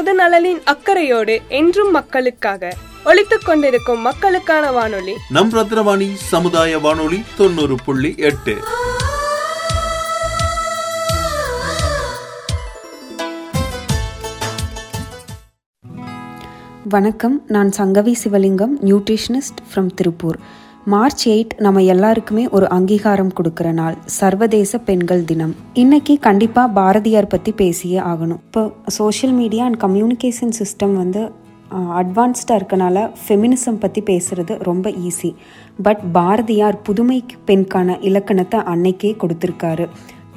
பொது நலனின் அக்கறையோடு என்றும் மக்களுக்காக ஒழித்துக் கொண்டிருக்கும் மக்களுக்கான வானொலி. நம் ரத்னவாணி சமுதாய வானொலி தொண்ணூறு புள்ளி எட்டு. வணக்கம். நான் Sangavi Sivalingam nutritionist from Tiruppur. March eight நம்ம எல்லாருக்குமே ஒரு அங்கீகாரம் கொடுக்குற நாள் சர்வதேச பெண்கள் தினம். இன்னைக்கு கண்டிப்பாக பாரதியார் பற்றி பேசியே ஆகணும். இப்போ social media and communication system வந்து அட்வான்ஸ்டாக இருக்கனால ஃபெமினிசம் பற்றி பேசுகிறது ரொம்ப ஈஸி பட் பாரதியார் புதுமை பெண்கான இலக்கணத்தை அன்னைக்கே கொடுத்துருக்காரு.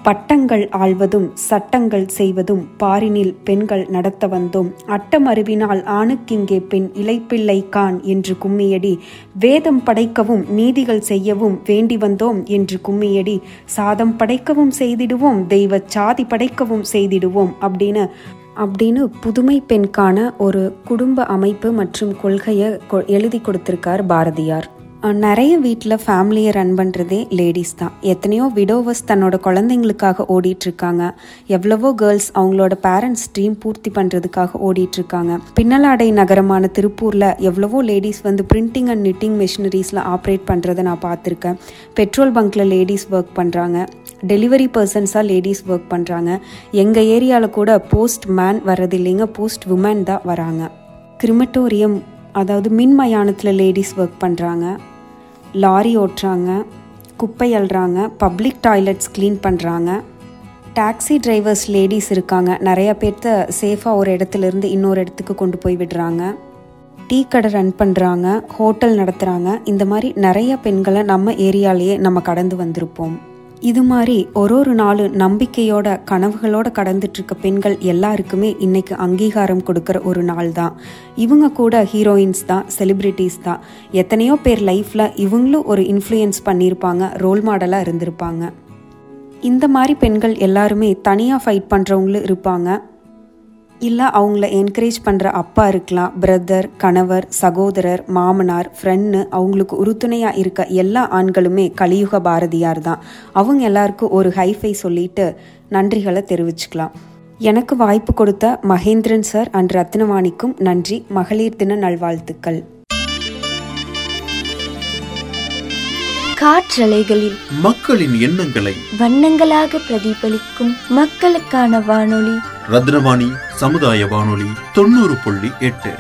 பட்டங்கள் ஆள்வதும் சட்டங்கள் செய்வதும் பாரினில் பெண்கள் நடத்த வந்தோம். அட்டமருவினால் ஆணுக்கிங்கே பெண் இலைப்பிள்ளை கான் என்று கும்மியடி. வேதம் படைக்கவும் நீதிகள் செய்யவும் வேண்டி வந்தோம் என்று கும்மியடி. சாதம் படைக்கவும் செய்திடுவோம் தெய்வ சாதி படைக்கவும் செய்திடுவோம் அப்படின்னு அப்படின்னு புதுமை பெண்கான ஒரு குடும்ப அமைப்பு மற்றும் கொள்கையை எழுதி கொடுத்திருக்கார் பாரதியார். நிறைய வீட்டில் ஃபேமிலியை ரன் பண்ணுறதே லேடிஸ் தான். எத்தனையோ விடோவர்ஸ் தன்னோட குழந்தைங்களுக்காக ஓடிட்டுருக்காங்க. எவ்வளவோ கேர்ள்ஸ் அவங்களோட பேரண்ட்ஸ் ட்ரீம் பூர்த்தி பண்ணுறதுக்காக ஓடிட்டுருக்காங்க. பின்னலாடை நகரமான திருப்பூரில் எவ்வளவோ லேடிஸ் வந்து பிரிண்டிங் அண்ட் நிட்டிங் மிஷினரிஸில் ஆப்ரேட் பண்ணுறதை நான் பார்த்துருக்கேன். பெட்ரோல் பங்க்கில் லேடிஸ் ஒர்க் பண்ணுறாங்க டெலிவரி பர்சன்ஸாக லேடிஸ் ஒர்க் பண்ணுறாங்க எங்கள் ஏரியாவில் கூட போஸ்ட் மேன் வர்றது இல்லைங்க போஸ்ட் உமன் தான் வராங்க. கிரிமட்டோரியம் அதாவது மின் மயானத்தில் லேடிஸ் ஒர்க் பண்ணுறாங்க லாரி ஓட்டுறாங்க குப்பை அள்ளுறாங்க பப்ளிக் டாய்லெட்ஸ் க்ளீன் பண்ணுறாங்க டாக்ஸி டிரைவர்ஸ் லேடிஸ் இருக்காங்க. நிறைய பேர்த்த சேஃபாக ஒரு இடத்துலேருந்து இன்னொரு இடத்துக்கு கொண்டு போய் விடுறாங்க. டீ கடை ரன் பண்ணுறாங்க ஹோட்டல் நடத்துகிறாங்க இந்த மாதிரி நிறைய பெண்களை நம்ம ஏரியாலேயே நம்ம கடந்து வந்திருப்போம். இது மாதிரி ஒரு ஒரு நாளும் நம்பிக்கையோட கனவுகளோட கடந்துட்டு இருக்க பெண்கள் எல்லாருக்குமே இன்னைக்கு அங்கீகாரம் கொடுக்குற ஒரு நாள் தான். இவங்க கூட ஹீரோயின்ஸ் தான் செலிப்ரிட்டிஸ் தான். எத்தனையோ பேர் லைஃப்ல இவங்களும் ஒரு இன்ஃப்ளூயன்ஸ் பண்ணியிருப்பாங்க ரோல் மாடலாக இருந்திருப்பாங்க. இந்த மாதிரி பெண்கள் எல்லாருமே தனியாக ஃபைட் பண்ணுறவங்களும் இருப்பாங்க. இல்லை அவங்கள என்கரேஜ் பண்ணுற அப்பா இருக்கலாம் பிரதர் கணவர் சகோதரர் மாமனார் ஃப்ரெண்டு அவங்களுக்கு உறுதுணையாக இருக்க எல்லா ஆண்களுமே கலியுக பாரதியார் தான். அவங்க எல்லாருக்கும் ஒரு ஹைஃபை சொல்லிட்டு நன்றிகளை தெரிவிச்சுக்கலாம். எனக்கு வாய்ப்பு கொடுத்த மகேந்திரன் சார் அண்ட் ரத்னவாணிக்கும் நன்றி. மகளிர் தின நல்வாழ்த்துக்கள். காற்றலைகளில் மக்களின் எண்ணங்களை வண்ணங்களாக பிரதிபலிக்கும் மக்களுக்கான வானொலி. ரத்னவாணி சமுதாய வானொலி தொண்ணூறு புள்ளி எட்டு.